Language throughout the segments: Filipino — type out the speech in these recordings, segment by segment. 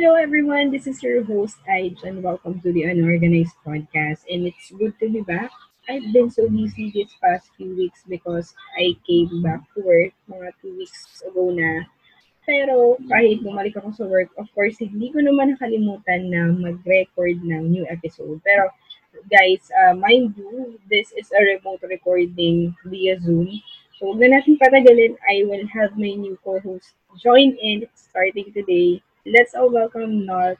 Hello, everyone. This is your host, Aij, and welcome to the Unorganized Podcast. And it's good to be back. I've been so busy this past few weeks because I came back to work mga two weeks ago na. Pero kahit bumalik ako sa work, of course, hindi ko naman nakalimutan na mag-record ng new episode. Pero guys, uh, mind you, this is a remote recording via Zoom. So, huwag na natin patagalin. I will have my new co-host join in starting today. Let's all welcome Notch.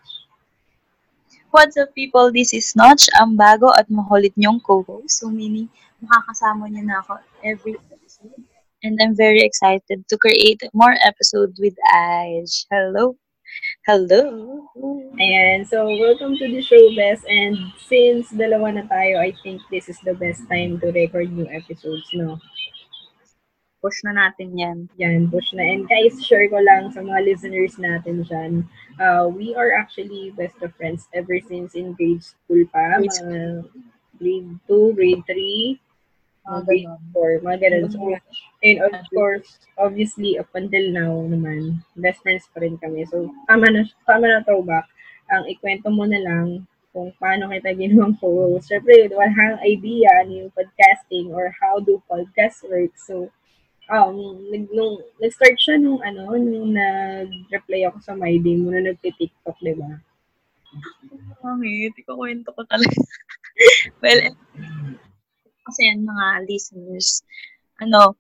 What's up people? This is Notch, ang bago at makulit niyong co-host. So meaning, makakasama niyo na ako every episode. And I'm very excited to create more episodes with Aij. Hello? Hello? Ayan, so welcome to the show, Best. And since dalawa na tayo, I think this is the best time to record new episodes, no? Push na natin yan. Yan, push na. And guys, share ko lang sa mga listeners natin dyan. Uh, we are actually best of friends ever since in grade school pa. Grade Mga grade 2, grade 3, mga grade 4, mga ganun. So, and of course, obviously, up until now naman, best friends pa rin kami. So, tama na, tama na throwback. Ang ikwento mo na lang kung paano kita ginawang co-host. Siyempre, wala kang idea ano yung podcasting or how do podcasts work. So, um, nag, nung, nag-start siya nung ano, nung nag-reply ako sa My Day mo na nagti-TikTok, di ba? Pangit, ikakwento ko talaga. well, kasi yan mga listeners, ano,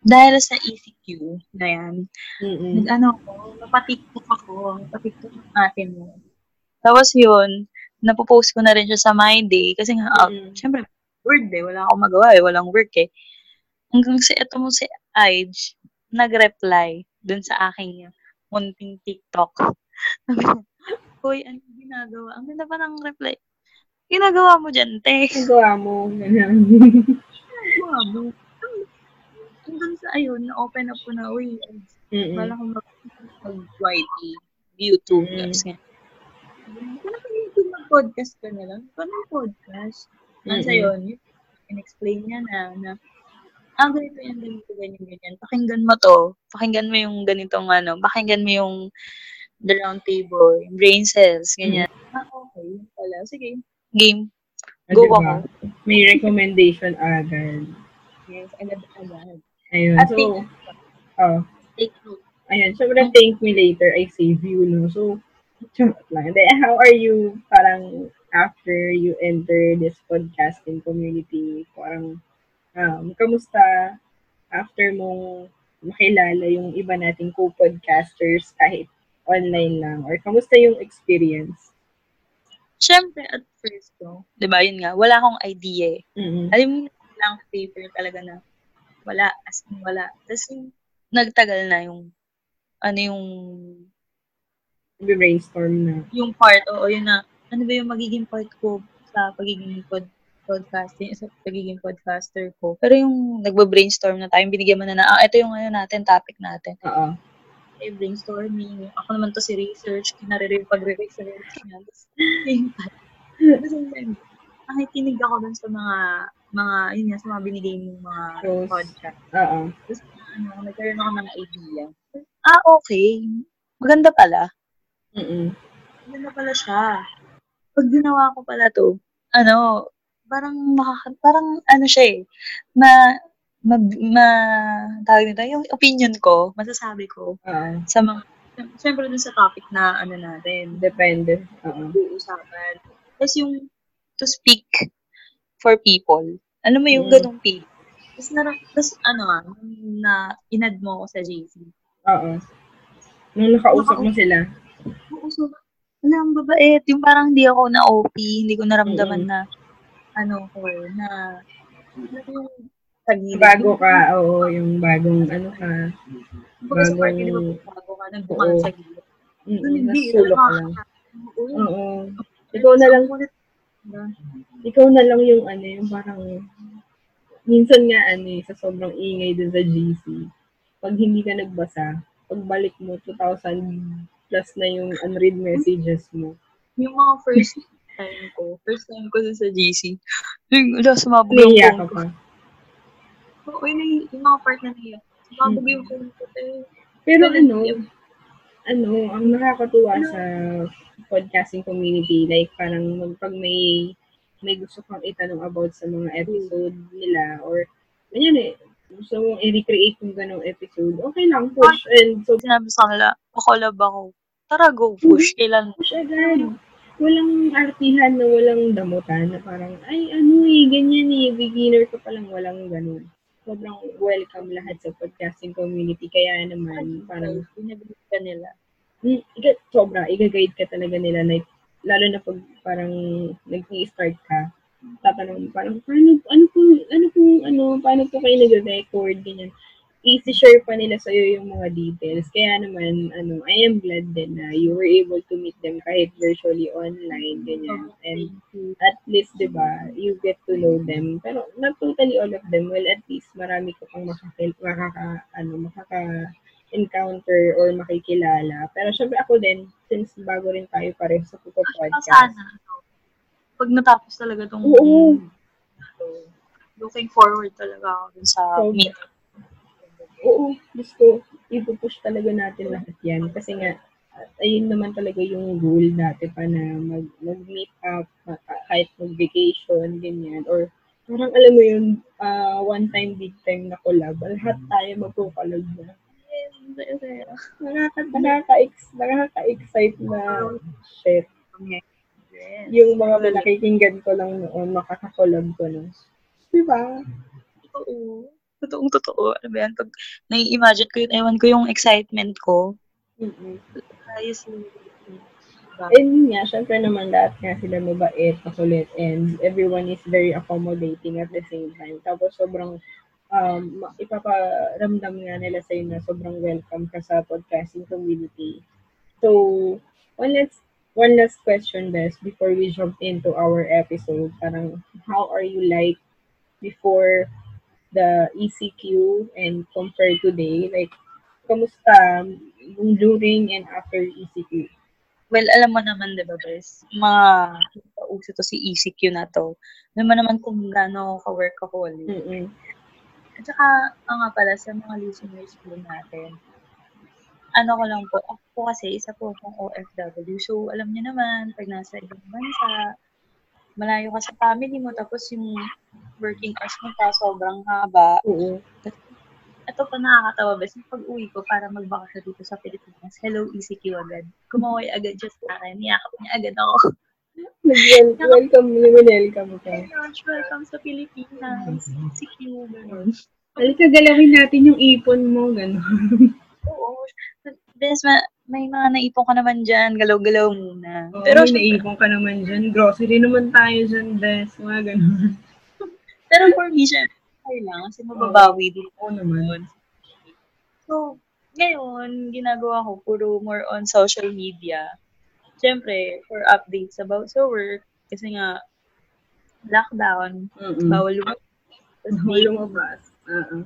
dahil sa ECQ na yan, nag ano ko, napatiktok ako, napatiktok ng ate mo. Tapos yun, napopost ko na rin siya sa My Day kasi nga, ah, Mm-mm. syempre, word eh, wala akong magawa eh, walang work eh. Hanggang sa ito mo si Aij, nag-reply dun sa aking munting TikTok. Hoy, ano ginagawa? Ang ganda pa ng reply. Ginagawa mo dyan, te. Nagawa mo. Ginagawa mo. Hanggang sa ayun, na-open up ko na, uy, wala akong mag-YT, YouTube. Mm. Tapos nga, Kaya ka YouTube mag-podcast ka na lang. Paano podcast? Ano sa Mm-mm. yun, yun, in-explain niya na, na, ah, ganito yan, ganito, ganyan, ganyan. Pakinggan mo to. Pakinggan mo yung ganitong ano, pakinggan mo yung the round table, yung brain cells, ganyan. Ah, okay. Wala. Sige. Game. Ah, Go diba? ako. May recommendation agad. Yes, agad-agad. Ayun. At So, take, oh, take note. Ayan, syempre thank me later, I save you, no? So, charot lang. Then, how are you parang after you enter this podcasting community? Parang, um, kamusta after mong makilala yung iba nating co-podcasters kahit online lang? Or kamusta yung experience? Siyempre, at first ko, di ba, yun nga, wala akong idea eh. Mm-mm. Alam mo, lang paper talaga na wala, as in wala. Tapos yung nagtagal na yung, ano yung, Brainstorm na. yung part, oo, yun na, ano ba yung magiging part ko sa pagiging pod, podcasting, sa pagiging podcaster ko. Pero yung nagbo-brainstorm na tayo, binigyan mo na na, ah, ito yung ano natin, topic natin. Oo. Eh, brainstorming. Ako naman to si research, kinarere pagre-research. Yan. Tapos, nakikinig ako dun sa mga, mga, yun nga, sa mga binigay mong mga Shows. podcast. Oo. Tapos, ano, nagkaroon ako ng idea. Ah, okay. Maganda pala. Mm-mm. Maganda pala siya. Pag ginawa ko pala to, ano, parang makaka, parang ano siya eh, ma, ma, ma, tawag nito, yung opinion ko, masasabi ko, Oo. sa mga, siyempre dun sa topic na ano natin, Depende. Oo. uusapan. Tapos yung to speak for people. Alam mo yung Mm. ganong feel. Tapos, na, tapos ano nung na inad mo ako sa JC. Oo. Nung nakausap mo sila. Oo, so, alam, babait. Yung parang hindi ako na OP, hindi ko naramdaman Mm. na, ano ko, na, yung tagilid. Bago ka, oo, yung bagong ano ka. Bago sa party, di ba, bagong- bago ka, nagbuka Oo. sa gilid. Hindi, nasulok ka lang. Oo. Ikaw na lang, ikaw na lang yung ano, yung parang, minsan nga ano eh, sa sobrang ingay dun sa GC, pag hindi ka nagbasa, pagbalik mo, 2,000 plus na yung unread messages mo. Yung mga first time ko, first time ko sa GC, yung, wala, sumabog yung Naiya phone ko. pa. Oo, yun, yung, yung mga part na naiyak. Sumabog yung phone ko. Eh. Pero ano, ano, ang nakakatuwa sa podcasting community, like parang mag- pag may may gusto kang itanong about sa mga episode nila or ganyan eh, gusto mong i-recreate yung ganong episode, okay lang, push. And so, Sinabi sa kanila, pakolab ako. Tara, go, push. Kailan? push agad. Walang artihan na walang damutan na parang, ay, ano eh, ganyan eh, beginner ka pa lang, walang ganun. Sobrang welcome lahat sa podcasting community. Kaya naman, parang, Pinag-guide ka nila. mm, iga, sobra, i-guide ka talaga nila. Like, lalo na pag parang nag-start ka, tatanong parang, paano, ano po, ano po, ano, paano po kayo nag-record, ganyan. Easy share pa nila sa'yo yung mga details. Kaya naman, ano, I am glad din na you were able to meet them kahit virtually online, ganyan. And at least, di ba, you get to know them. Pero not totally all of them. Well, at least marami ka pang makaka, makaka ano, makaka encounter or makikilala. Pero syempre ako din, since bago rin tayo pareho sa Saka Podcast. sana, ano, pag natapos talaga tong Oo. looking forward talaga ako dun sa So, meet. Oo, gusto, ipupush talaga natin lahat yan. Kasi nga, at ayun naman talaga yung goal natin pa na mag, mag-meet up, kahit mag-vacation, ganyan. Or parang alam mo yun, ah, one time, big time na collab. Lahat tayo magpo-collab na. Nakaka, nakaka, nakaka-excite na shit. Yes. Yung mga nakikinggan ko lang noon, makakakollab ko na. Diba? Totoo. Totoong totoo. Ano ba yan? Pag nai-imagine ko yun, ewan ko yung excitement ko. Mm-mm. Ayos yun. And yun nga, syempre naman lahat nga sila mabait, makulit, and everyone is very accommodating at the same time. Tapos sobrang um, ipaparamdam nga nila sa'yo na sobrang welcome ka sa podcasting community. So, one last, one last question, Bes, before we jump into our episode. Parang, how are you like before the ECQ and compare today? Like, kamusta yung during and after ECQ? Well, alam mo naman, di ba, Bes? Mga uso to si ECQ na to. Alam mo naman kung gaano ka-workaholic. Mm-mm. At saka, ang nga pala, sa mga listeners po natin, ano ko lang po, ako po kasi, isa po akong OFW. So, alam niyo naman, pag nasa ibang bansa, malayo ka sa family mo, tapos yung working hours mo pa, sobrang haba. Oo. Ito pa nakakatawa, bes, yung pag-uwi ko para magbakasyon dito sa Pilipinas, hello, ECQ agad. Kumaway agad siya sa akin, niyakap niya agad ako. Nag-welcome, welcome ka. Josh, welcome sa Pilipinas. ECQ, gano'n. Halika, galawin natin yung ipon mo, gano'n. Oo. Bes, ma- may mga naipon ka naman dyan, galaw-galaw muna. Pero Pero, may naipon ka naman dyan. Grocery naman tayo dyan, bes. Mga gano'n. pero for me, siya, okay lang, kasi mababawi din. Oo naman. So, ngayon, ginagawa ko puro more on social media. Siyempre, for updates about sa work, kasi nga, lockdown, Mm-mm. bawal lumabas. Bawal lumabas. Oo.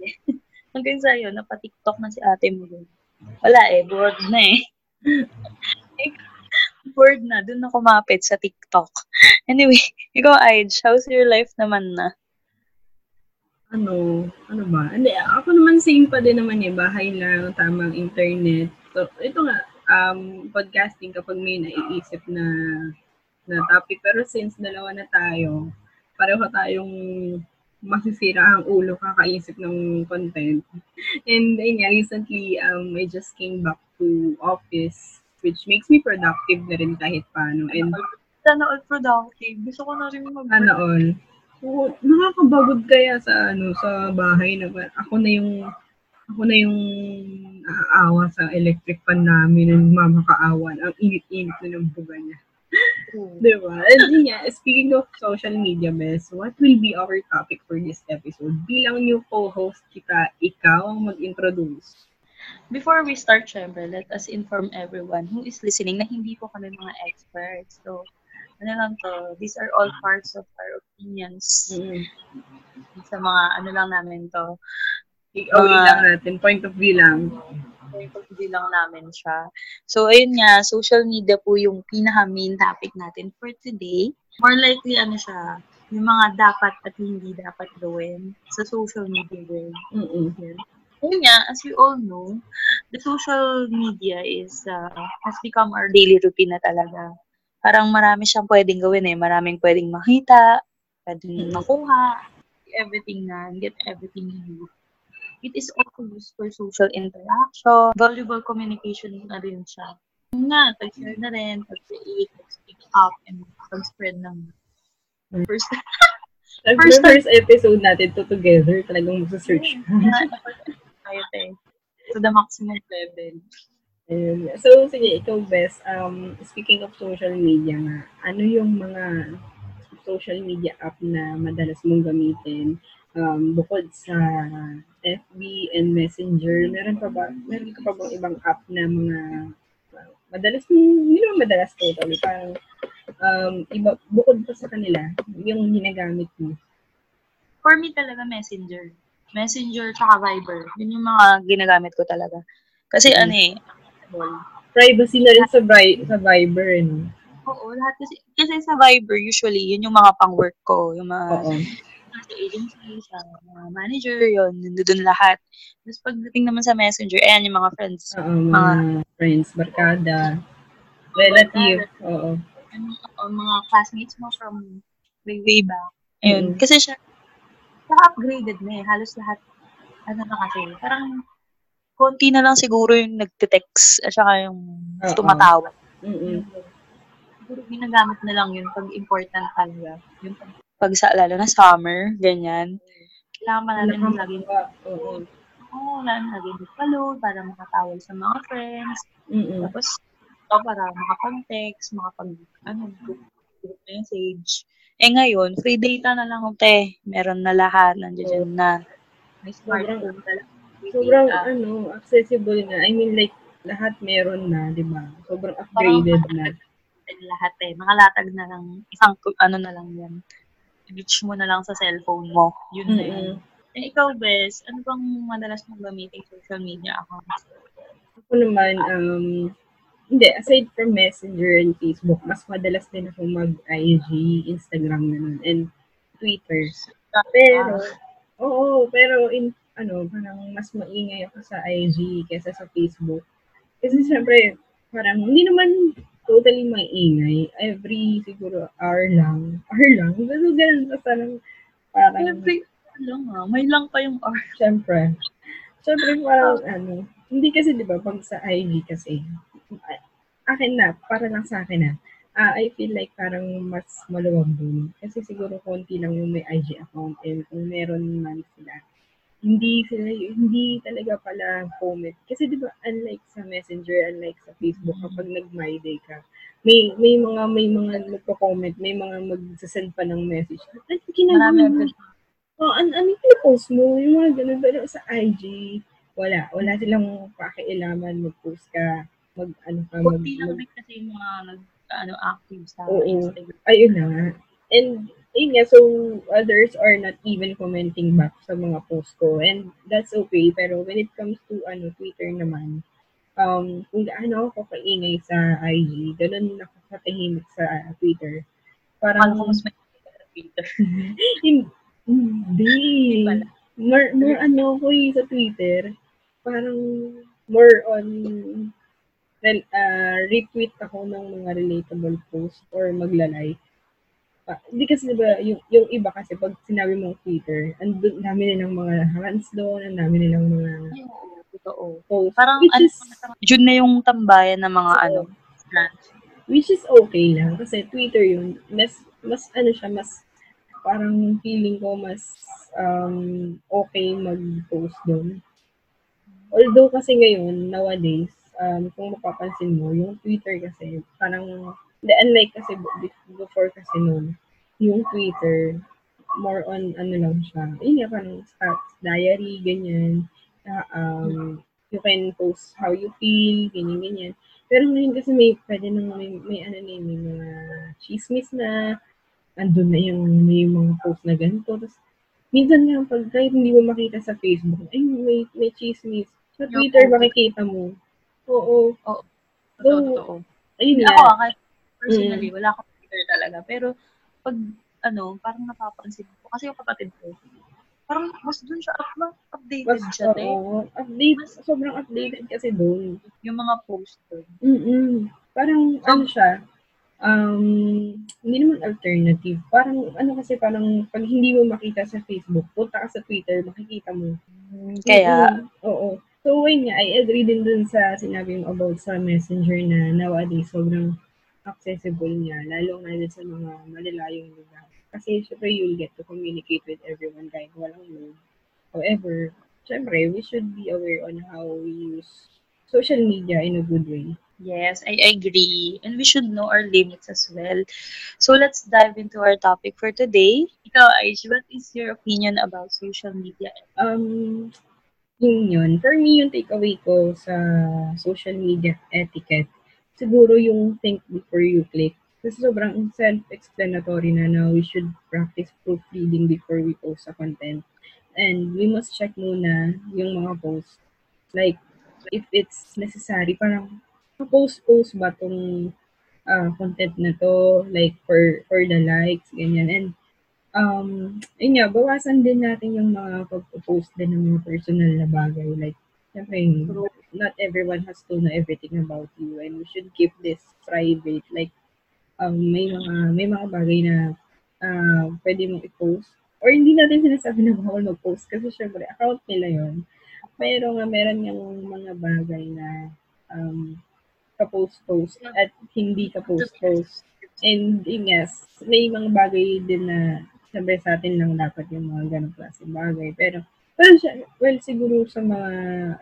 hanggang sa'yo, napa-TikTok na si ate mo dun. Wala eh, bored na eh. bored na, dun na kumapit sa TikTok. Anyway, ikaw, Aij, how's your life naman na? Ano, ano ba? Hindi, ako naman same pa din naman eh. Bahay lang, tamang internet. So, ito nga, um, podcasting kapag may naiisip na na topic. Pero since dalawa na tayo, pareho tayong masisira ang ulo kakaisip ng content. And ayun nga, recently, um, I just came back to office which makes me productive na rin kahit paano. And Sana all productive. Gusto ko na rin mag sana all. Oo, nakakabagod kaya sa ano sa bahay na ako na yung ako na yung naaawa sa electric fan namin ng mamakaawan. Ang init-init na ng buga niya. Diba? And nga, speaking of social media, Bes, what will be our topic for this episode? Bilang new co-host kita, ikaw ang mag-introduce. Before we start, syempre, let us inform everyone who is listening na hindi po kami mga experts. So, ano lang to, these are all parts of our opinions Mm. sa mga ano lang namin to. Ikaw Mga- lang natin, point of view lang. Hindi lang namin siya. So, ayun nga, social media po yung pinaka-main topic natin for today. More likely, ano siya, yung mga dapat at hindi dapat gawin sa social media world. Mm-mm. Yun nga, as we all know, the social media is uh, has become our daily routine na talaga. Parang marami siyang pwedeng gawin eh. Maraming pwedeng makita, pwedeng Mm. makuha, everything na, get everything you It is also used for social interaction, valuable communication na rin siya. Nga, pag-share na rin, pag-create, pag-speak up, and pag-spread ng first First first, episode natin to together, talagang magsa-search. tayo tayo. To the maximum level. Ayun. So, sige, ikaw, Bes, um, speaking of social media nga, ano yung mga social media app na madalas mong gamitin um, bukod sa FB and Messenger? Meron pa ba, meron ka pa bang ibang app na mga uh, madalas, hindi naman madalas totally, parang um, iba, bukod pa sa kanila, yung ginagamit mo? For me talaga, Messenger. Messenger tsaka Viber. Yun yung mga ginagamit ko talaga. Kasi Mhm. ano eh, Privacy na rin sa, Vi- sa Viber, no? oo, lahat kasi, kasi sa Viber, usually, yun yung mga pang-work ko. Yung mga Oo. Sa agency, sa mga manager, yun, nandun lahat. Tapos pagdating naman sa Messenger, ayan yung mga friends. Oo, mga friends, barkada, relative, oo. Yung mga, mga classmates mo from way, way back. Ayun. Mhm. Kasi siya, naka-upgraded na eh. Halos lahat, ano na kasi, parang konti na lang siguro yung nagte-text at saka yung Oo. tumatawag. Mm-mm. Siguro ginagamit na lang yun pag important talaga. Yung pag, pag sa, lalo na summer, ganyan. Kailangan pa natin Nakam- laging, Oo. oo, lalo laging magpa-load para makatawag sa mga friends. Mm-mm. Tapos, ito para makapag-text, makapag, ano, group, group message. Eh ngayon, free data na lang, te. Meron na lahat, nandiyan na. May smartphone na lang. free Sobrang data. ano, accessible na. I mean like lahat meron na, 'di ba? Sobrang upgraded na. And lahat eh. Nakalatag na lang, isang, ano na lang yan. Reach mo na lang sa cellphone mo. Yun na yun. Eh, ikaw, Bes, ano bang madalas mong gamitin social media accounts? Ako naman um hindi, aside from Messenger and Facebook, mas madalas din ako mag-IG, Instagram ganun, and Twitter. Pero, oo, pero in, ano, parang mas maingay ako sa IG kesa sa Facebook. Kasi syempre, parang hindi naman totally maingay. Every siguro hour lang. Hour lang. Pero ganun pa parang, parang, Every, lang ah, may lang pa yung hour. syempre. Syempre parang, ano, hindi kasi di ba pag sa IG kasi, akin na, para lang sa akin na, ah, I feel like parang mas maluwag dun. Kasi siguro konti lang yung may IG account and kung meron man sila, hindi sila, hindi talaga pala comment. Kasi di ba, unlike sa Messenger, unlike sa Facebook, kapag nag-my day ka, may may mga may mga nagko-comment, may mga magsasend pa ng message. Ay, ginagawa mo. Oh, an ano yung post mo? Yung mga ganun. Pero sa IG, wala. Wala silang pakialaman. Mag-post ka. Mag, ano ka, mag, mag, kasi yung mga nag, ano, active sa Oo. Instagram. ayun na nga. And, ayun nga, so, others are not even commenting back sa mga post ko. And that's okay. Pero when it comes to, ano, Twitter naman, um, kung gaano ako kaingay sa IG, ganun ako katahimik sa uh, Twitter. Parang, ko mas may sa Twitter? Hin- Hindi. More, more ano ko eh, sa Twitter. Parang more on rel, ah, retweet ako ng mga relatable post or maglalike. Ah, Hindi kasi diba, yung, yung iba kasi pag sinabi mong Twitter, andun, dami nilang mga hands doon, ang dami nilang mga totoo. posts. Parang, which ano, is, June na yung tambayan ng mga, Oo. ano, brands. which is okay lang. Kasi Twitter yun, mas, mas ano siya, mas parang feeling ko mas um, okay mag-post doon. Although kasi ngayon, nowadays, um, kung mapapansin mo, yung Twitter kasi, parang, the unlike kasi be- before kasi noon, yung Twitter, more on, ano lang siya, yun nga, parang stats, diary, ganyan, na, um, you can post how you feel, ganyan, ganyan. Pero ngayon kasi may, pwede nang may, may ano na may mga chismis na, andun na yung, may mga post na ganito. Tapos, minsan nga, pag kahit hindi mo makita sa Facebook, ay, may, may chismis. Sa Twitter, makikita mo. Oo. Oo. Totoo, ayun Hindi nga. ako, personally, Mm. wala akong Twitter talaga. Pero, pag, ano, parang napapansin ko. Kasi yung kapatid ko, Parang mas dun siya Mas, updated siya, te. oo, update, Mas sobrang updated kasi doon. yung mga post doon. Mm-mm. Parang, So, ano siya, um, hindi naman alternative. Parang, ano kasi, parang, pag hindi mo makita sa Facebook, punta ka sa Twitter, makikita mo. mm, kaya, Mm-mm. Oo. So, yun nga, I agree din dun sa sinabi mo about sa messenger na nowadays sobrang accessible niya, lalo na din sa mga malalayong lugar. Kasi, syempre, you'll get to communicate with everyone kahit walang load. However, syempre, we should be aware on how we use social media in a good way. yes, I agree. And we should know our limits as well. So, let's dive into our topic for today. Ikaw, Aish, what is your opinion about social media? Um, yun yun. For me, yung takeaway ko sa social media etiquette, siguro yung think before you click. Kasi sobrang self-explanatory na na we should practice proofreading before we post sa content. And we must check muna yung mga posts. Like, if it's necessary, parang post-post ba tong ah, content na to, like for for the likes, ganyan. And um, yun nga, bawasan din natin yung mga pag-post din ng mga personal na bagay. Like, syempre, True. not everyone has to know everything about you and we should keep this private. Like, um, may mga, may mga bagay na ah, pwede mong i-post. Or hindi natin sinasabi na bawal mag-post kasi syempre, account nila yon Pero nga, meron yung mga bagay na um, ka-post-post at hindi ka-post-post. And yes, may mga bagay din na sabi sa atin lang dapat yung mga ganong klaseng bagay. Pero, siya, well, siguro sa mga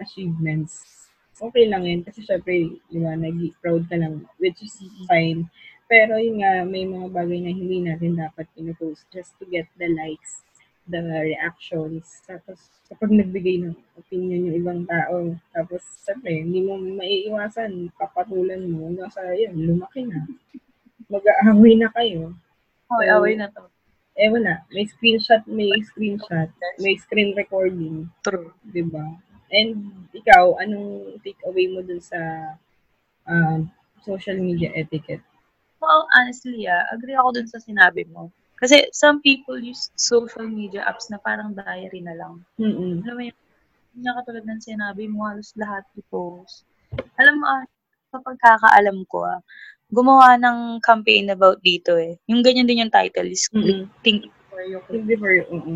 achievements, okay lang yun. Kasi syempre, di ba, nag-proud ka lang, which is fine. Pero yun nga, may mga bagay na hindi natin dapat pinupost just to get the likes, the reactions. Tapos, kapag nagbigay ng opinion yung ibang tao, tapos, syempre, hindi mo maiiwasan, papatulan mo, nasa, yun, lumaki na. Mag-aaway na kayo. Away, So, na to. Eh wala, may screenshot, may screenshot, may screen recording, True. 'di ba? And ikaw, anong takeaway mo dun sa um, social media etiquette? Well, honestly, ah, agree ako dun sa sinabi mo. Kasi some people use social media apps na parang diary na lang. Mm-mm. Alam mo yun, katulad ng sinabi mo, halos lahat i-post. Alam mo, ah, sa pagkakaalam ko, ah, gumawa ng campaign about dito eh. Yung ganyan din yung title is Mm-mm. Think Before You Click. Think before you, oo.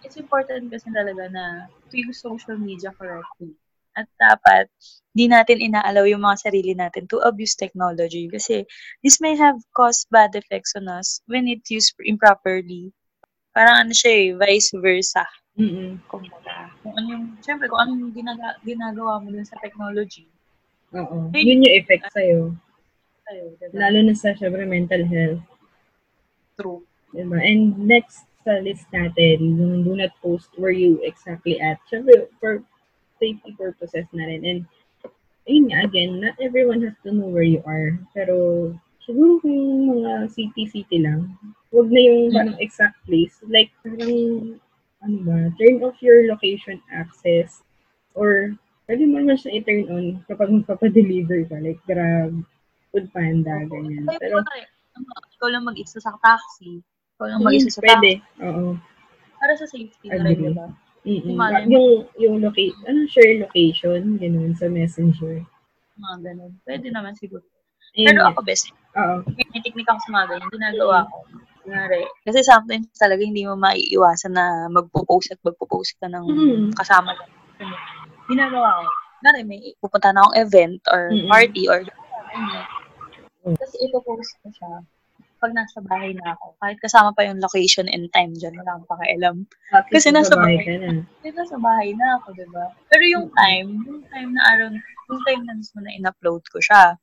It's important kasi talaga na to use social media correctly. At dapat, di natin inaalaw yung mga sarili natin to abuse technology kasi this may have caused bad effects on us when it's used improperly. Parang ano siya eh, vice versa. Mm-mm. Kung, kung ano yung, syempre, kung ano yung ginaga, ginagawa mo dun sa technology, Oo. Yun Yun yung effect sa'yo. Tayo, diba? Lalo na sa, syempre, mental health. True. Diba? And next sa list natin, yung do not post where you exactly at. Syempre, for safety purposes na rin. And, ayun nga, again, not everyone has to know where you are. Pero, siguro kung mga city-city lang, wag na yung parang exact place. Like, parang, ano ba, turn off your location access or pwede mo naman siya i-turn on kapag magpapadeliver ka. Like, Grab, Food Panda, ganyan. Kaya Pero, ano, ikaw lang mag-isa sa taxi. Ikaw lang mag-isa sa taxi. pwede. Oo. Para sa safety na rin, Agree. diba? Mm-mm. Malay mo. Yung, yung location, ano, share location, ganun, sa messenger. Mga ganun. Pwede naman siguro. Ayun Pero nga. ako, best, Oo. may technique ako sa mga ganyan. Ginagawa ko. Kunwari, kasi sometimes talaga hindi mo maiiwasan na magpo-post at magpo-post ka ng Mm. kasama lang. Ginagawa ko. Kunwari, may pupunta na akong event or Mm-mm. party or kasi ipopost ko siya pag nasa bahay na ako. Kahit kasama pa yung location and time dyan, wala akong pakialam. Kasi nasa bahay. ka na. Kasi nasa bahay na ako, di ba? Pero yung time, yung time na araw, yung time na mismo na in-upload ko siya,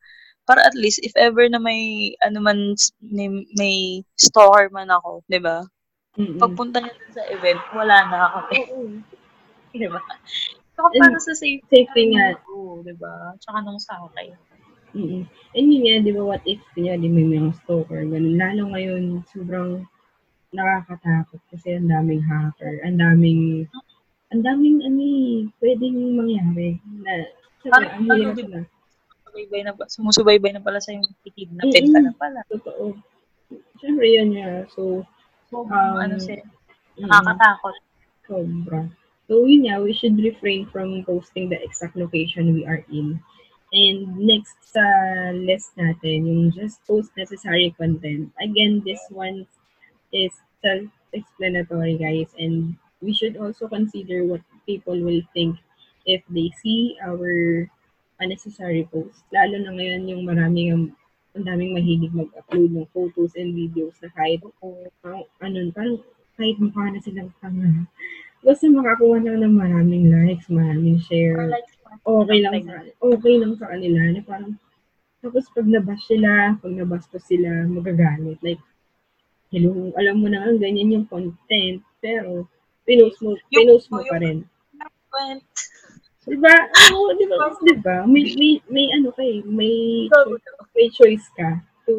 para at least if ever na may ano man may, may stalker man ako, 'di ba? Mm-mm. Pagpunta niya sa event, wala na ako, Oo. 'di ba? Saka para sa safety, safety nga. Oo, 'di ba? Tsaka nung sa akin. Mm-mm. And yun nga, di ba, what if, kanya, di may mga stalker, ganun. Lalo ngayon, sobrang nakakatakot kasi ang daming hacker, ang daming, ang daming, ano eh, pwedeng mangyari. Na, sabi, ang hirap na. Sumusubaybay na, sumusubaybay na pala sa yung kidnapin ka na pala. Totoo. Siyempre, yun nga. So, So, Um, ano siya, Nakakatakot. Sobra. So, yun nga, we should refrain from posting the exact location we are in. And next sa list natin, yung just post necessary content. Again, this one is self-explanatory, guys. And we should also consider what people will think if they see our unnecessary posts. Lalo na ngayon yung maraming ang daming mahilig mag-upload ng photos and videos na kahit uh, ano, parang kahit mukha na silang tanga. Basta makakuha na ng maraming likes, maraming share. Okay lang sa, okay lang sa kanila. Na parang, tapos pag nabas sila, pag nabastos sila, magagalit. Like, hello, alam mo na ang ganyan yung content, pero pinost mo, pinost mo pa rin. Diba? Oo, diba? Diba? May, may, may ano kay, may, may choice ka to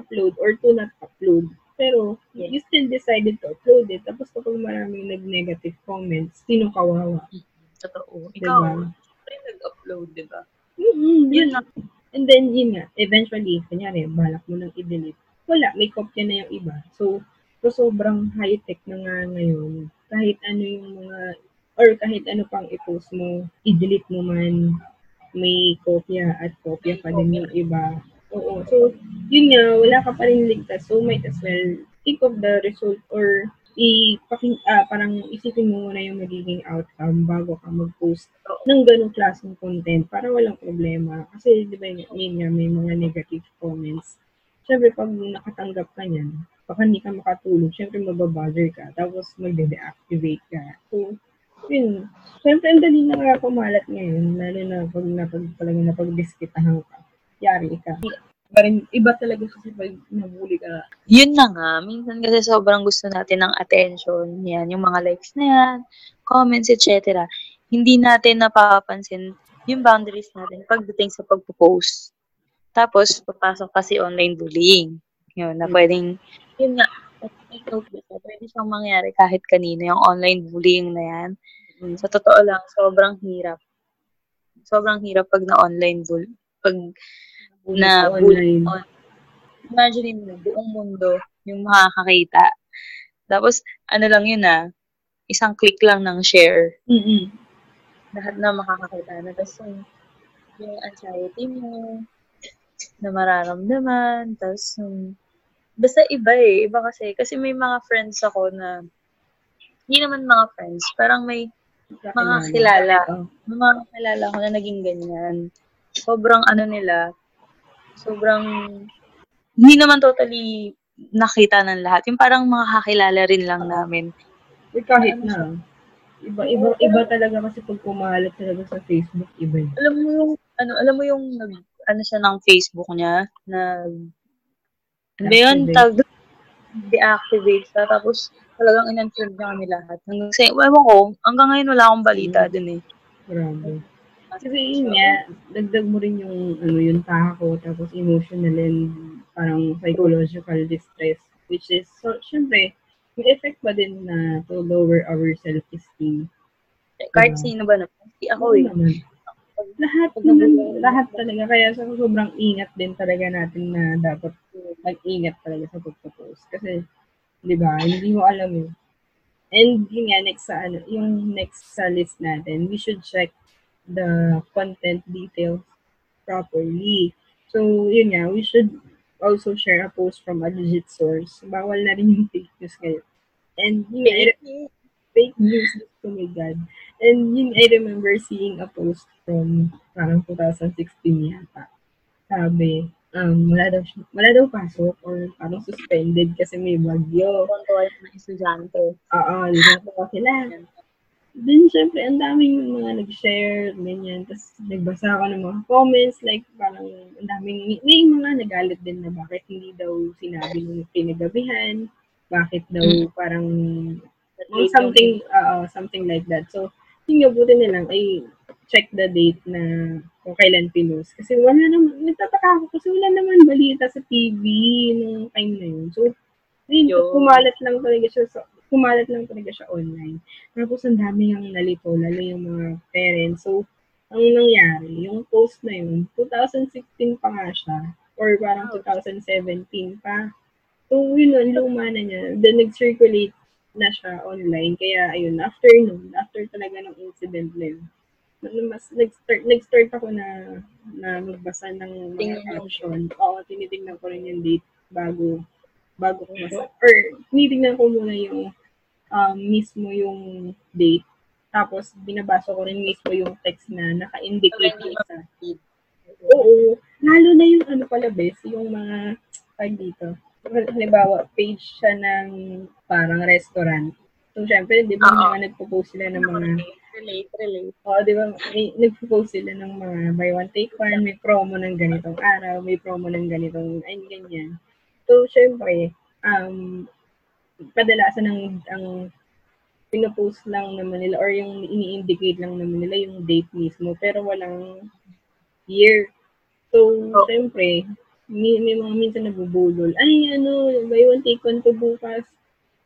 upload or to not upload. Pero, yes. you still decided to upload it. Tapos kapag maraming nag-negative comments, sino kawawa? Totoo. Ikaw, diba? rin nag-upload, di ba? Mm-hmm. Yun na. And then, yun nga, eventually, kunyari, balak mo nang i-delete. Wala, may kopya na yung iba. So, so sobrang high-tech na nga ngayon. Kahit ano yung mga, or kahit ano pang i-post mo, i-delete mo man, may kopya at kopya pa din yung iba. Oo. So, yun nga, wala ka pa rin ligtas. So, might as well think of the result or ipaking, uh, parang isipin mo muna yung magiging outcome bago ka mag-post ng ganong klaseng content para walang problema. Kasi, di ba, yun nga, may mga negative comments. Siyempre, pag nakatanggap ka niyan, baka hindi ka makatulog. Siyempre, mababother ka. Tapos, magde-deactivate ka. So, yun. Siyempre, ang dali na nga pumalat ngayon, lalo na pag napag, talagang napag-diskitahan ka yari ka. Iba, rin, iba talaga kasi pag nabuli ka. Yun na nga. Minsan kasi sobrang gusto natin ng attention. Yan, yung mga likes na yan, comments, etc. Hindi natin napapansin yung boundaries natin pagdating sa pagpo-post. Tapos, papasok kasi online bullying. Yun, na pwedeng, yun nga, pwede siyang mangyari kahit kanino, yung online bullying na yan. Sa totoo lang, sobrang hirap. Sobrang hirap pag na-online bull, pag na bullying on. Imagine mo, buong mundo yung makakakita. Tapos, ano lang yun ah, isang click lang ng share. Mm-hmm. Lahat na makakakita na. Tapos, yung, yung anxiety mo, na mararamdaman, tapos, yung, basta iba eh, iba kasi. Kasi may mga friends ako na, hindi naman mga friends, parang may mga kilala. May mga kilala ko na naging ganyan. Sobrang ano nila, sobrang hindi naman totally nakita ng lahat. Yung parang mga kakilala rin lang namin. Eh, kahit na. Iba, iba, iba talaga kasi pag kumalat talaga sa Facebook, iba yun. Alam mo yung, ano, alam mo yung, nag, ano siya ng Facebook niya, na, ano yun, tag, deactivate siya, tapos talagang in-unfriend niya kami lahat. Hanggang sa, ewan ko, hanggang ngayon wala akong balita mm. dun eh. Grabe. Kasi yun nga, dagdag mo rin yung, ano, yung tako, tapos emotional and parang psychological distress, which is, so, syempre, may effect pa din na to lower our self-esteem. Kahit uh, sino ba naman? Hindi ako eh. Naman. Lahat naman, lahat talaga. Kaya sa sobrang ingat din talaga natin na dapat mag-ingat talaga sa pagpo-post. Kasi, di ba, hindi mo alam eh. And yun nga, next sa, ano, yung next sa list natin, we should check the content details properly. So, yun nga, we should also share a post from a legit source. Bawal na rin yung fake news kayo. And yun fake, I, fake news, oh my God. And yun, I remember seeing a post from parang 2016 yata. Sabi, um, wala daw, wala daw pasok or parang suspended kasi may bagyo. Kontrol ng estudyante. Oo, dito pa sila. Then, syempre, ang daming mga nag-share, ganyan. Tapos, nagbasa ako ng mga comments, like, parang, ang daming, may mga nagalit din na bakit hindi daw sinabi ng pinagabihan, bakit daw mm. parang, something, uh, something like that. So, yung buti nilang ay check the date na kung kailan pinost. Kasi wala naman, nagtataka ako kasi wala naman balita sa TV nung time na yun. So, ayun, kumalat lang talaga siya sa, kumalat lang talaga siya online. Tapos ang dami yung nalito, lalo yung mga parents. So, ang nangyari, yung post na yun, 2016 pa nga siya, or parang 2017 pa. So, yun, luma na niya. Then, nag-circulate na siya online. Kaya, ayun, after nun, after talaga ng incident na yun, mas nag-start, nag-start ako na na magbasa ng mga caption. Oo, tinitingnan ko rin yung date bago bago ko masa. Or, tinitingnan ko muna yung um, mismo yung date. Tapos, binabasa ko rin mismo yung text na naka-indicate yung isa. Oo. Lalo na yung ano pala, bes, yung mga, tag dito. Halimbawa, page siya ng parang restaurant. So, syempre, di ba, mga nagpo-post sila ng mga Relate, relate. Oo, di ba, may, nagpo-post sila ng mga buy one, take one, may promo ng ganitong araw, may promo ng ganitong, ay, ganyan. So, syempre, um, kadalasan ng, ang pinopost lang naman nila or yung ini-indicate lang naman nila yung date mismo, pero walang year. So, Oo. syempre, may, may mga minsan nabubulol. Ay, ano, buy one, take one to bukas.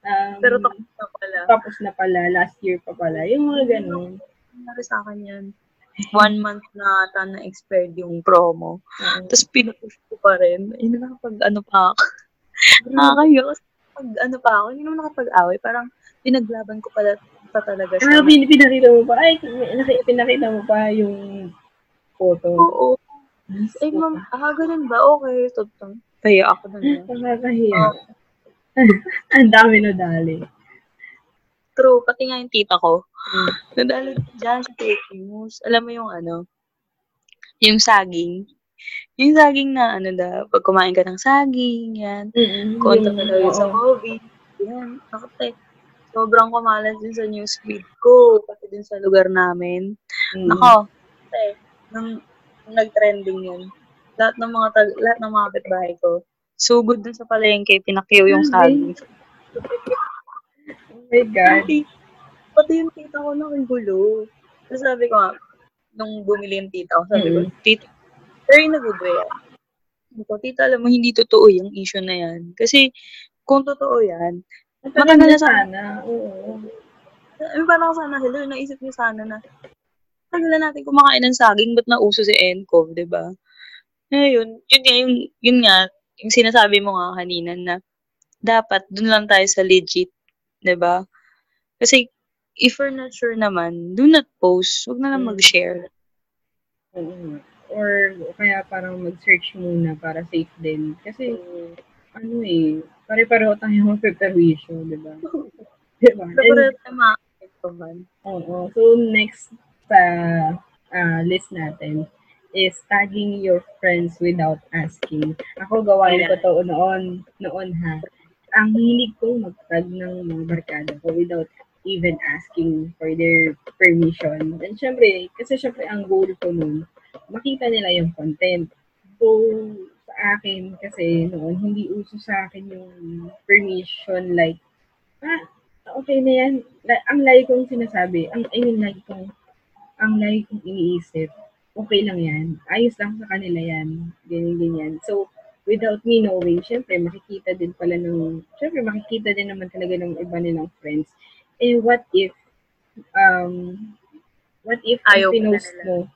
Um, Pero tapos na pala. tapos na pala, last year pa pala. Yung mga ganun. Nangyari sa akin yan. One month na ata na-expired yung promo. Oo. Tapos pinupush ko pa rin. Ay, nakapag ano pa ako. Nakakayo. Kasi pag ano pa ako, hindi naman nakapag-away. Parang pinaglaban ko pala pa talaga Ah, siya. pin- pinakita mo pa. Ay, pinaki- pinakita mo pa yung photo. Oo. Ay, ma'am, ah, ganun ba? Okay. Totoo. Kaya ako na lang. Nakakahiya. Ang dami na dali. True, pati nga yung tita ko. Mm. Nadalo dyan sa fake news. Alam mo yung ano, yung saging. Yung saging na ano da, pag kumain ka ng saging, yan. Mm-mm. Konta ka daw sa. COVID. Yan, nakate. Sobrang kumalas din sa newsfeed ko, pati din sa lugar namin. Mm. Nako, te, nung, nung nag-trending yun, lahat ng mga tag, lahat ng mga kapitbahay ko, sugod dun sa palengke, pinakyaw yung saging. My God. Pati, pati yung tita ko nakigulo. Tapos sabi ko nga, nung bumili yung tita ko, sabi ko, Mm. tita, very na good ba yan? Sabi ko, tita, alam mo, hindi totoo yung issue na yan. Kasi, kung totoo yan, na sana. Oo. eh, parang sana, hello, naisip niyo sana na, tagal na natin kumakain ng saging, ba't nauso si Encov, di ba? Eh, yun, yun nga, yung, yun nga, yung sinasabi mo nga kanina na, dapat, dun lang tayo sa legit, di ba? Kasi, if we're not sure naman, do not post. Huwag na lang Mm. mag-share. Oo. Or kaya parang mag-search muna para safe din. Kasi ano eh, pare-pareho tayo magpe-perwisyo, di ba? Di ba? Pero man. Oo. So, next sa ah, list natin is tagging your friends without asking. Ako gawain ko to noon, noon ha. Ang hilig kong mag-tag ng mga barkada ko without even asking for their permission. And syempre, kasi syempre ang goal ko noon, makita nila yung content. So, sa akin, kasi noon, hindi uso sa akin yung permission like, ah, okay na yan. Ang lagi kong sinasabi, ang, I mean, lagi kong, ang lagi kong iniisip, okay lang yan. Ayos lang sa kanila yan. Ganyan, ganyan. So, without me knowing, syempre, makikita din pala ng, syempre, makikita din naman talaga ng iba nilang friends. Eh, what if, um, what if Ayaw ang pinost mo,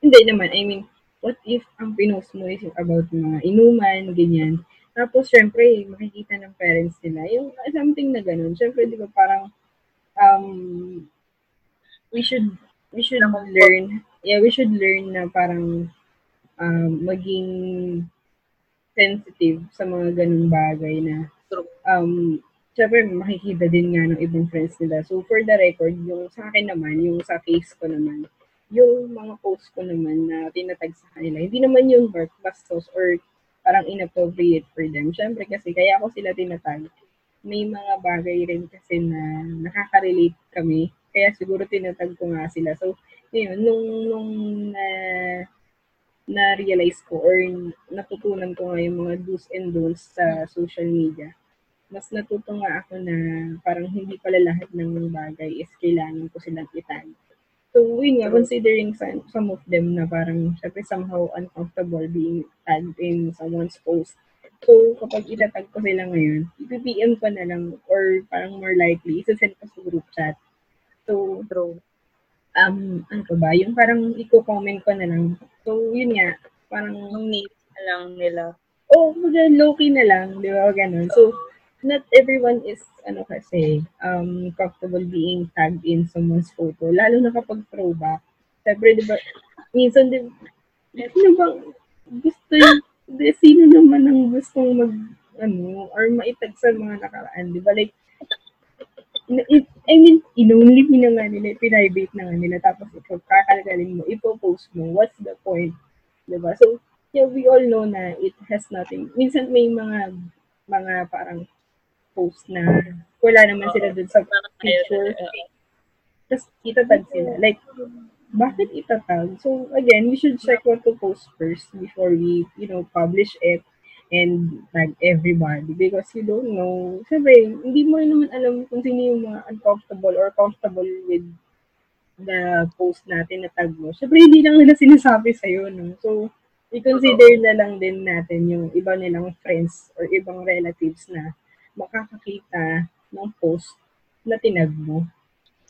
hindi naman, I mean, what if ang pinost mo is about mga inuman, ganyan. Tapos, syempre, makikita ng parents nila, yung something na ganun. Syempre, di ba, parang, um, we should, we should learn, yeah, we should learn na parang, um, maging sensitive sa mga ganung bagay na, um, syempre, makikita din nga ng ibang friends nila. So, for the record, yung sa akin naman, yung sa case ko naman, yung mga post ko naman na tinatag sa kanila, hindi naman yung work bastos or parang inappropriate for them. Syempre kasi kaya ako sila tinatag. May mga bagay rin kasi na nakaka-relate kami. Kaya siguro tinatag ko nga sila. So, yun, nung, nung na, na-realize ko or natutunan ko nga yung mga do's and don'ts sa social media, mas natuto nga ako na parang hindi pala lahat ng bagay is kailangan ko silang itag. So, yun nga, considering some, some of them na parang, syempre, somehow uncomfortable being tagged in someone's post. So, kapag itatag ko sila ngayon, ipipm ko na lang or parang more likely, isasend ko sa group chat. So, True. Um, ano pa ba, yung parang i-comment ko na lang. So, yun nga, parang Nung need na lang nila. oh, mga low-key na lang, di ba, ganun. So, not everyone is, ano kasi, um, comfortable being tagged in someone's photo. Lalo na kapag throwback. Siyempre, di ba, minsan, di, sino bang gusto yung, di, sino naman ang gustong mag, ano, or maitag sa mga nakaraan, di ba? Like, it, I mean, in-only mo na nga nila, private na nga nila, tapos ikaw kakalgalin mo, ipopost mo, what's the point? Diba? So, yeah, we all know na it has nothing. Minsan may mga, mga parang post na wala naman sila dun sa picture. Tapos itatag sila. Like, bakit itatag? So, again, we should check what to post first before we, you know, publish it and tag everybody because you don't know. Siyempre, hindi mo rin naman alam kung sino yung mga uncomfortable or comfortable with the post natin na tag mo. Siyempre, hindi lang nila sinasabi sa'yo, no? So, i-consider na lang din natin yung iba nilang friends or ibang relatives na makakakita ng post na tinag mo.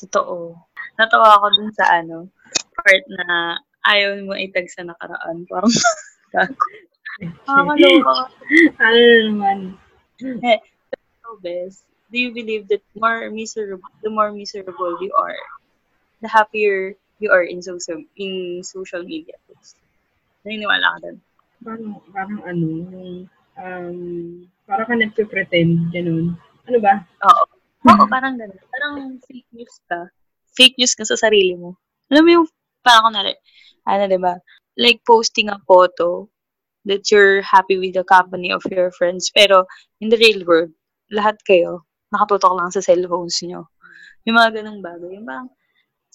Totoo. Natawa ako dun sa ano, part na ayaw mo itag sa nakaraan. Parang, Nakakaloka. ano na naman? Eh, so best, do you believe that more miserable, the more miserable you are, the happier you are in social in social media posts? Naniniwala ka doon? Parang, parang ano, um, parang ka nagpe-pretend, ganun. Ano ba? Oo. Oo, parang ganun. Parang fake news ka. Fake news ka sa sarili mo. Alam mo yung, parang kunwari, ano, di ba? Like posting a photo that you're happy with the company of your friends. Pero, in the real world, lahat kayo, nakatutok lang sa cellphones nyo. Yung mga ganung bagay. Yung parang,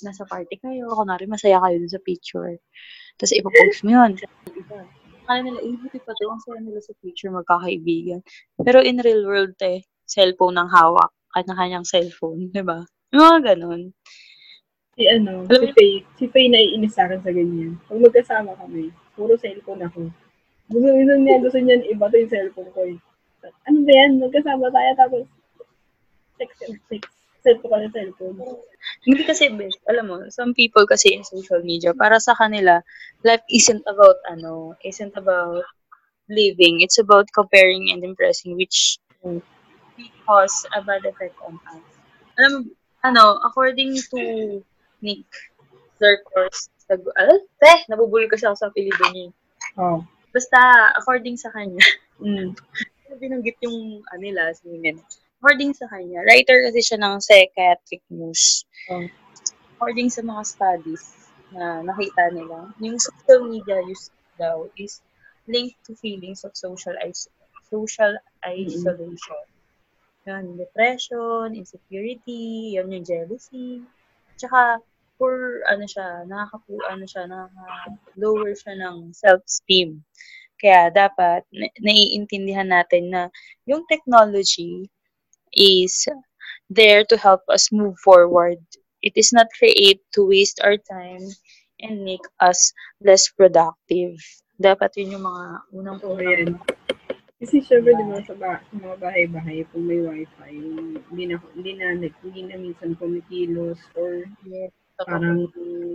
nasa party kayo, kunwari masaya kayo dun sa picture. Tapos ipopost mo yun. Kala nila, eh, buti pa to, ang saya nila sa picture, magkakaibigan. Pero in real world, eh, cellphone ang hawak. Kanya-kanyang cellphone, di ba? Yung mga ganun. Si ano, si Faye, si Faye naiinis sa akin sa ganyan. Pag magkasama kami, puro cellphone ako. Gusto, gusto niya, gusto niya iba to yung cellphone ko. Eh. Ano ba yan? Magkasama tayo tapos text and text. Cellphone ka ng cellphone. Hindi kasi best. Alam mo, some people kasi in social media, para sa kanila, life isn't about, ano, isn't about living. It's about comparing and impressing, which Mm. cause a bad effect on us. Alam mo, ano, according to Nick Zerkors, nag, ah, teh, nabubuli kasi ako sa niya. Oh. Basta, according sa kanya, Mm. binanggit yung, ano nila, si Min. According sa kanya, writer kasi siya ng psychiatric news. Oh. According sa mga studies na nakita nila, yung social media use daw is linked to feelings of social is- social isolation. Yan, depression, insecurity, yan yung jealousy. Tsaka, for, ano siya, nakakapu, ano siya, nakaka-lower siya ng self-esteem. Kaya dapat, na- naiintindihan natin na yung technology is there to help us move forward. It is not create to waste our time and make us less productive. Dapat yun yung mga unang yan. Kasi syempre, di ba, sa, ba- sa mga bahay-bahay, kung may wifi, hindi na, hindi na, hindi na minsan kumikilos or Yes. parang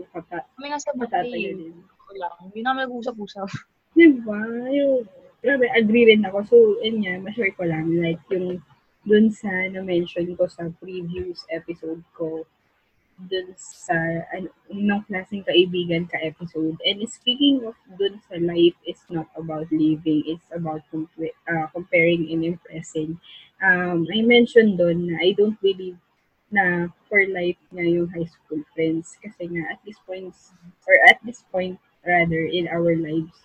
pata, Kami nga sa patatayo bahay, din. wala. Hindi namin nag-usap-usap. Di ba? Yung, grabe, agree rin ako. So, yun nga, ma-share ko lang, like, yung dun sa na-mention ko sa previous episode ko, dun sa, ano, unang klaseng kaibigan ka episode. And speaking of dun sa life is not about living, it's about comp- uh, comparing and impressing. Um, I mentioned dun na I don't believe na for life nga yung high school friends. Kasi nga at this point or at this point rather in our lives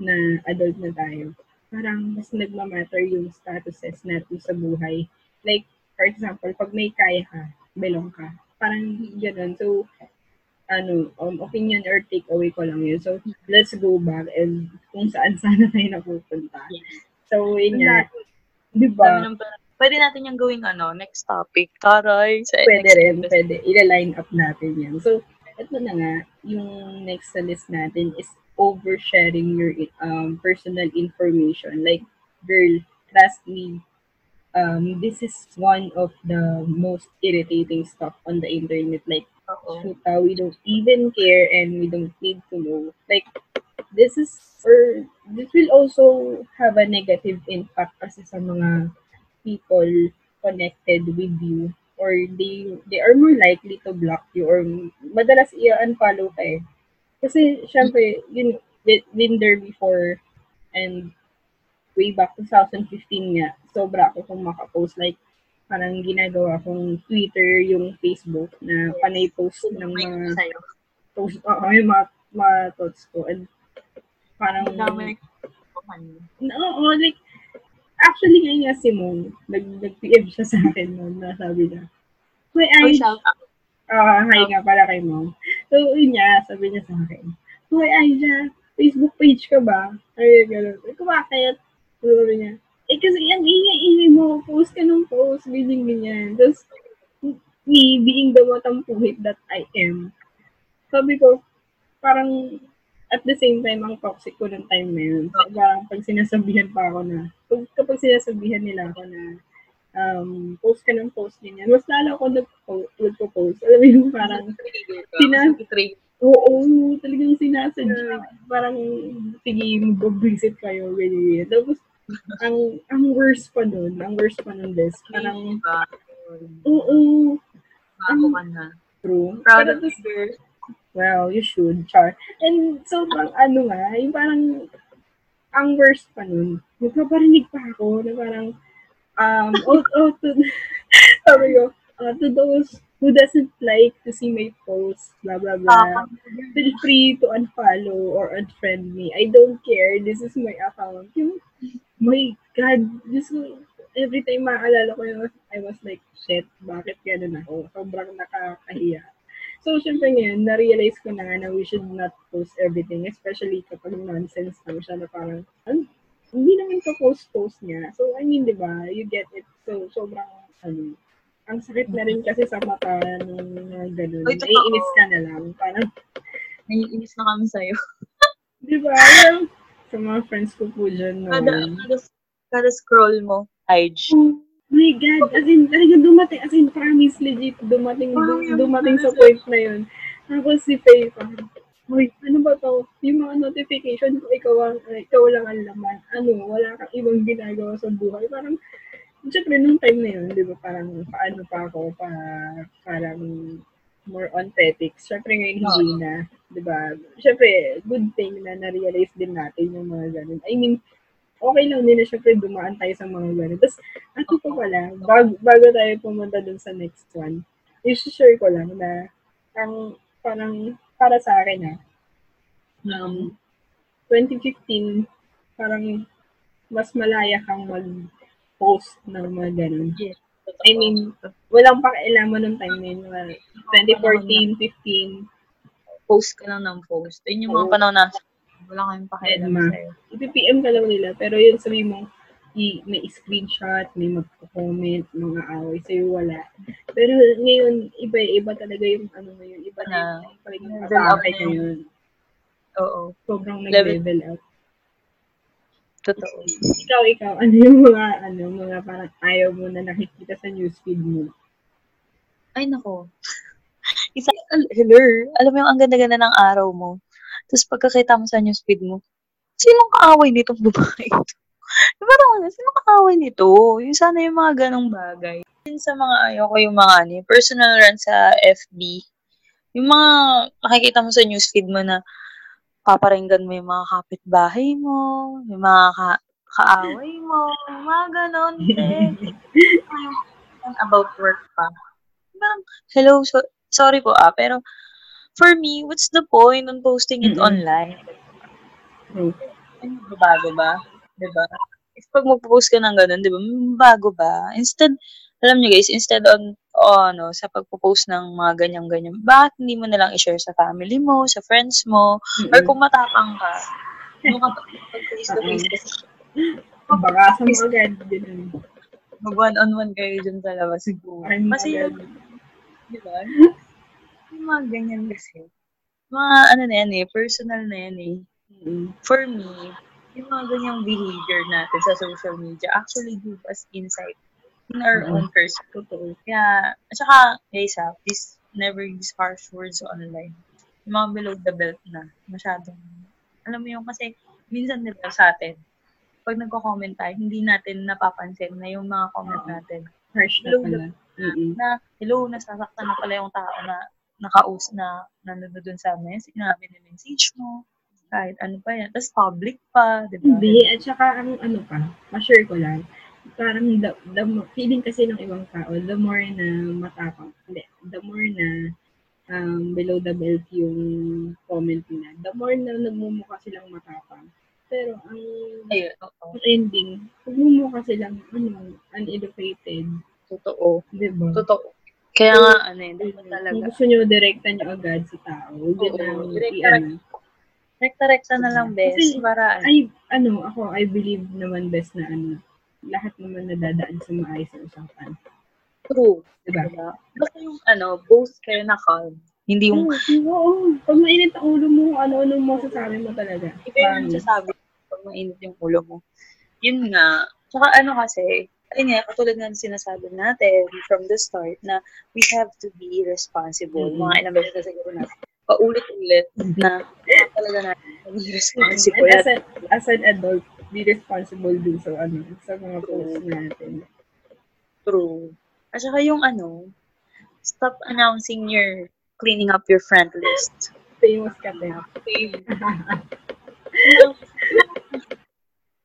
na adult na tayo parang mas nagmamatter yung statuses natin sa buhay. Like for example pag may kaya ka belong ka. Parang ganun. So ano um, opinion or takeaway ko lang yun. So let's go back and kung saan sana tayo napupunta. Yes. so yun nga. di ba Pwede natin yung gawing ano, next topic. Taray. Sa Pwede rin, episode. pwede. I-line up natin yan. So, ito na nga, yung next sa list natin is oversharing your um, personal information. Like, girl, trust me, um, this is one of the most irritating stuff on the internet. Like, Oo. shoot, uh, we don't even care and we don't need to know. Like, this is, or this will also have a negative impact kasi sa mga people connected with you or they they are more likely to block you or madalas i-unfollow ka eh. Kasi syempre, yun, been there before and way back 2015 nga, sobra ako kung makapost. Like, parang ginagawa kong Twitter, yung Facebook, na panay post ng mga post, uh, yung mga, mga thoughts ko. And parang, Dami. oo, like, actually ngayon nga si Mong, nag, nag-PM siya sa akin noon, na sabi niya, ay, shout out. Ah, hi nga pala kay mom. So, yun niya, sabi niya sa akin, Hoy, Aisha, Facebook page ka ba? Ay, gano'n. Ikaw bakit? Sabi niya, eh kasi ang ingay-ingay mo, post ka ng post, ganyan, ganyan. Tapos, me being the matampuhit that I am, sabi ko, parang, at the same time, ang toxic ko ng time na yun. So, parang pag sinasabihan pa ako na, pag, kapag sinasabihan nila ako na, um, post ka ng post ganyan, mas lalo ako nagpo- nagpo-post. Alam mo yung parang, Sina- Trigger. Oo, talagang sinasadya. Parang, sige, mag-visit kayo, ganyan. Tapos, ang ang worst pa nun, ang worst pa nun this, parang, Diba? oo, Bago ka na. true. Proud of you, girl. Well, you should, char. And so, parang ano nga, yung parang, ang worst pa nun, nagpaparinig pa ako na parang, um, oh, oh, to, sabi ko, uh, to those who doesn't like to see my posts, blah, blah, blah. feel free to unfollow or unfriend me. I don't care. This is my account. Yung, my God, just every time maalala ko yun, I was like, shit, bakit ganun ako? Sobrang nakakahiya. So, syempre ngayon, na-realize ko na nga na we should not post everything, especially kapag nonsense lang siya na parang, "An- hindi naman ka post-post niya. So, I mean, di ba, you get it. So, sobrang, ano, ang sakit na rin kasi sa mata nung mga ganun. Totoo. Naiinis ka na lang. Parang, Naiinis na kami sa'yo. Di ba? Yung- Sa mga friends ko po dyan Kada, noon. kada, kada scroll mo, IG. Oh my God. As in, talaga dumating. As in, promise, legit. Dumating, dumating sa point na yun. Tapos si Faye, parang, Uy, ano ba to? Yung mga notification ko, ikaw, ang, ikaw lang ang laman. Ano, wala kang ibang ginagawa sa buhay. Parang, syempre, nung time na yun, di ba, parang, paano pa ako, pa, parang, more on ethics. Syempre ngayon hindi na, 'di ba? Syempre, good thing na na-realize din natin yung mga ganun. I mean, okay lang din na syempre dumaan tayo sa mga ganun. Tapos, ato pa pala, bago, bago tayo pumunta dun sa next one, i-share ko lang na ang parang para sa akin ah, um, 2015, parang mas malaya kang mag-post ng mga ganun. Yes. I mean, walang pakialaman nung time na yun. mga 2014, 15, post ka lang ng post. Yun yung mga Oo. panahon na wala kayong pakialam sa'yo. ipipm ka lang nila. Pero yun, sabi mo, i- may screenshot, may magko-comment, mga away, sa'yo wala. Pero ngayon, iba-iba talaga yung ano ngayon. Iba na Na, yung level up na yun. ngayon. Oo. Sobrang Level- nag-level up. Totoo. Ikaw, ikaw, ano yung mga, ano, mga parang ayaw mo na nakikita sa newsfeed mo? Ay, nako. Isa, hello. Alam mo yung ang ganda-ganda ng araw mo. Tapos pagkakita mo sa newsfeed mo, sinong kaaway nitong babae ito? Parang ano, sinong kaaway nito? Yung sana yung mga ganong bagay. Yun sa mga ayoko yung mga ano, personal run sa FB. Yung mga makikita mo sa newsfeed mo na paparinggan mo yung mga kapitbahay mo, yung mga ka- kaaway mo, yung mga ganon. eh. About work pa. Parang, hello, so, sorry po ah, pero for me, what's the point on posting it Mm-mm. online? True. Ano, bago ba? Diba? If pag magpo-post ka ng ganun, diba, bago ba? Instead, alam nyo guys, instead on, o ano, sa pagpo-post ng mga ganyan-ganyan, bakit hindi mo nalang i-share sa family mo, sa friends mo, or Mm-mm. kung matapang ka, doon ka pag face to face kasi Baka sa mga agad, mag one-on-one kayo dyan sa labas siguro. Yung, di ba? Yung mga ganyan kasi. Mga ano na yan eh, personal na yan eh. For me, yung mga ganyang behavior natin sa social media actually give us insight in our Mm-mm. own person. Totoo. Kaya, at saka, guys ha, please never use harsh words online. Yung mga below the belt na, masyadong, alam mo yung kasi, minsan nila sa atin, pag nagko-comment tayo, hindi natin napapansin na yung mga comment natin. Harsh na Hello, pala. Mm-mm. Na, hello, nasasaktan na pala yung tao na nakaus na nanonood dun sa message namin, na message mo. Kahit ano pa yan. Tapos public pa, di ba? Hindi, at saka ang ano pa, ma-share ko lang, parang the, the feeling kasi ng ibang tao, the more na matapang, hindi, the more na um, below the belt yung comment nila, the more na nagmumukha silang matapang. Pero ang, Ayun, oo. ending, nagmumukha silang ano, uneducated. Totoo. Di ba? Totoo. Kaya nga, ano yun, dapat Kung talaga. gusto nyo, direkta nyo agad sa tao. Huwag Oo, na, i-ano. Rekta-rekta na lang, bes. Kasi, Para, ano, ay, ano, ako, I believe naman best na ano, lahat naman nadadaan sa maayos na usapan. true. Diba? Diba? Basta yung, ano, both kayo na calm. Hindi yung, Oo, oo. Pag mainit ang ulo mo, ano-ano mo sasabi mo talaga. Iba yung sasabi pag mainit yung ulo mo. Yun nga. Tsaka ano kasi, ayun nga, katulad nga ng sinasabi natin from the start na we have to be responsible. Mhm. Mga ilang beses na siguro natin. Paulit-ulit na kailangan talaga natin maging responsible. And as, an, as an adult, be responsible din sa ano, sa mga posts natin. True. At saka yung ano, stop announcing your cleaning up your friend list. Famous ka din.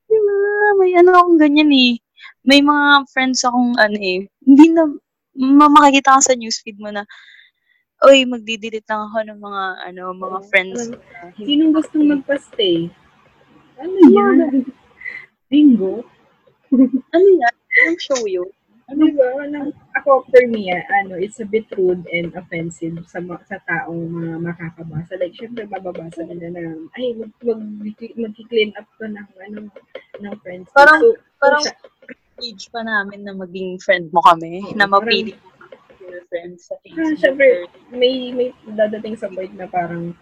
Diba? May ano akong ganyan eh. May mga friends akong ano eh. Hindi na, ma- makikita ka sa newsfeed mo na, Uy, magdi-delete lang ako ng mga, ano, mga friends. Na hindi- Sinong gustong magpa-stay? Ano yan? Bingo? Ano yan? Anong show yun? Ano ba? Ano, ako, for me, ah, ano, it's a bit rude and offensive sa sa taong mga makakabasa. Like, syempre, mababasa nila na, ay, mag, mag, mag-clean up ko ng, ano, ng friends. Parang- so, Parang page pa namin na maging friend mo kami. Oo, na mapili your friends sa ah, Facebook. syempre, may, may dadating sa point na parang,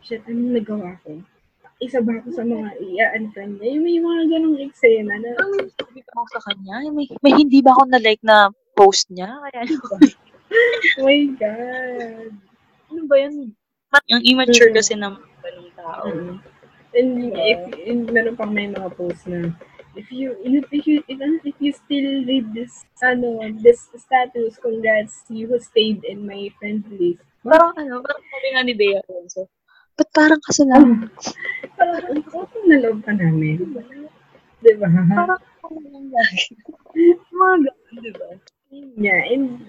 shit, ano nagawa ko? Isa ba ako sa mga i-unfriend niya? Yung may mga ganong eksena na, may sabi ko sa kanya, may, may hindi ba ako na-like na post niya? Kaya ano ba? oh my God. ano ba yan? Yung immature Mm. kasi ng mga ganung tao. Mm. And if, and meron pang may mga posts na if you if, if you if, if you still read this ano this status congrats you who stayed in my friend list Parang ano, parang sabi nga ni Bea Alonso, ba't parang kasalanan? parang ang utang na loob ka namin di ba parang ako lang lagi. mga ganun, di ba? yeah and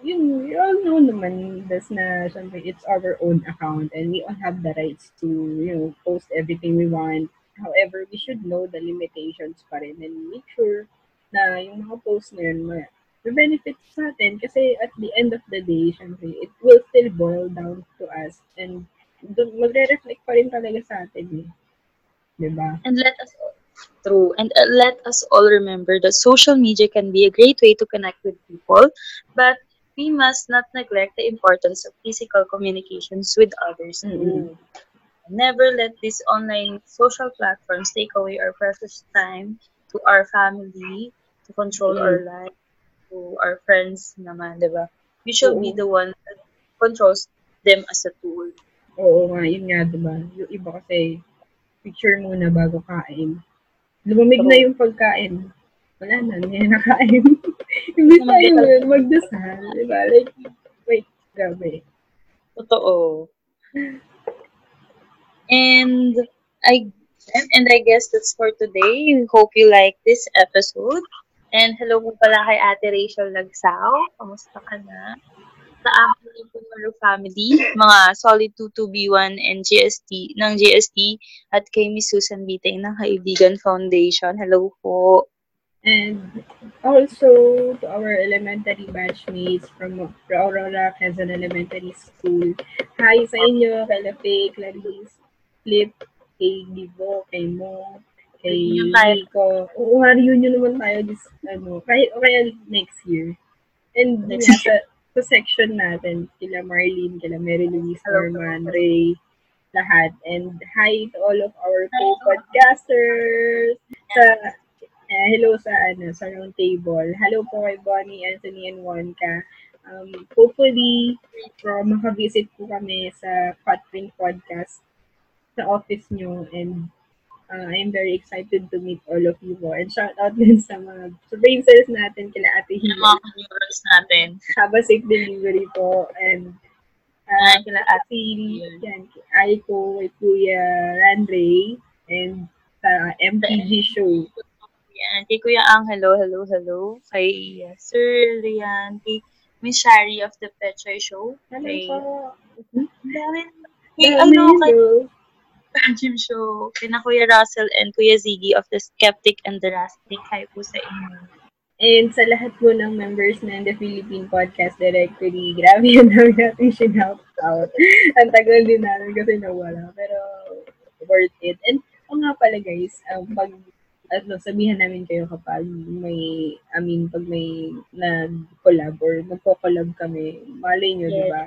yun you all know naman das na syempre it's our own account and we all have the rights to you know post everything we want however we should know the limitations pa rin and make sure na yung mga posts na yun ma- benefit sa atin kasi at the end of the day syempre it will still boil down to us and magre-reflect pa rin talaga sa atin eh. Diba? And let us True. And uh, let us all remember that social media can be a great way to connect with people, but we must not neglect the importance of physical communications with others. Mm-mm. Never let these online social platforms take away our precious time to our family, to control our life, to our friends naman, di ba? We should be the one that controls them as a tool. Oo nga, yun nga, diba? Yung iba kasi, picture muna bago kain. Lumamig na True. yung pagkain. Wala na, hindi na nakain. Imbis tayo yun, magdasal. Diba? Like, wait, grabe. Totoo. And I and I guess that's for today. We hope you like this episode. And hello po pala kay Ate Rachel Lagsao. Kamusta ka na? Sa aking Pumaro family, mga Solid 22B1 and GST, ng GST at kay Miss Susan Bitay ng Kaibigan Foundation. Hello po. And also to our elementary batchmates from Aurora Quezon Elementary School. Hi sa inyo, kay Lafe, Clarice, Flip, kay Divo, kay Mo, kay. Rico. Oo, reunion naman tayo this, ano, kaya, kaya next year. And Next nga, sa, section natin, kila Marlene, kila Mary Louise. Norman, Ray, lahat. And hi to all of our co-podcasters sa eh, hello sa ano sa round table. Hello po kay Bonnie, Anthony, and Wonka. Um, hopefully, uh, makavisit po kami sa Cutprint Podcast sa office nyo and Uh, I'm very excited to meet all of you po. And shout out din sa mga sa brain cells natin, kila Ate Hila. mga neurons natin. Have a safe delivery po. And uh, kila Ate yan, kay Aiko, kay Kuya Ranray, and sa MPG show. Yan. Kay Kuya Ang, hello, hello, hello. Kay uh, Sir Rian. Kay Miss Shari of the Petray Show. Hello Kay, po. Ang dami. Kay, ano, kay. Jim Show. Kay na Kuya Russell and Kuya Ziggy of the Skeptic and the Rastic. Hi po sa inyo. And sa lahat po ng members ng The Philippine Podcast Directory, grabe yun ang natin shout out. Ang tagal din namin kasi nawala. Pero worth it. And o nga pala guys, um, pag ano, sabihan namin kayo kapag may, I mean, pag may nag-collab or magko-collab kami, malay nyo, Yes. di ba?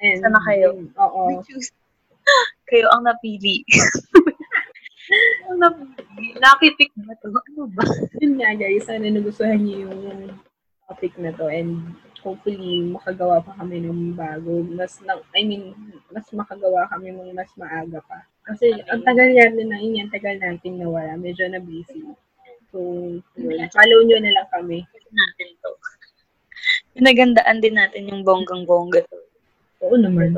And, Sana kayo. Oo. We choose. Kayo ang napili. ang napili. Lucky pick ba to? Ano ba? yun nga guys, sana nagustuhan niyo yung topic na to and hopefully makagawa pa kami ng bago. Mas, na, I mean, mas makagawa kami ng mas maaga pa. Kasi ang tagal yan na yun, tagal natin nawala. Medyo na busy. So, yun. Follow nyo na lang kami. natin to. Pinagandaan din natin yung bonggang-bongga to. Oo naman.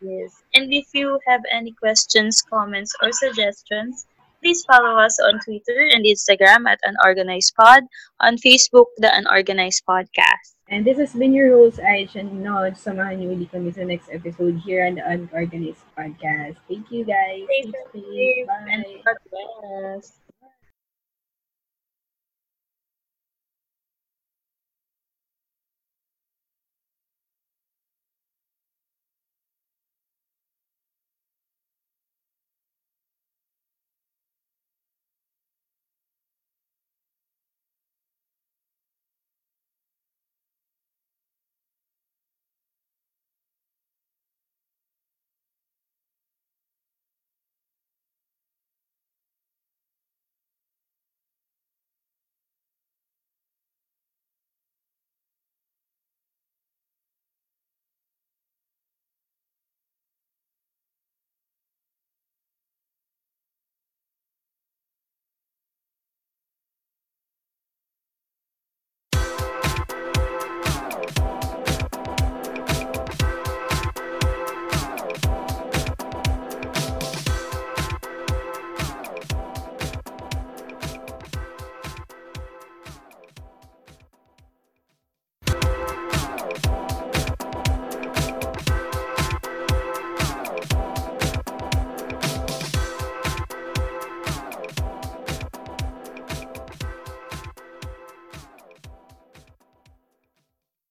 Yes. And if you have any questions, comments, or suggestions, please follow us on Twitter and Instagram at Unorganized Pod, on Facebook, The Unorganized Podcast. And this has been your host, Aich, and Nod. Samahan niyo ulit kami sa next episode here on the Unorganized Podcast. Thank you guys. Stay safe safe. and Bye. God bless.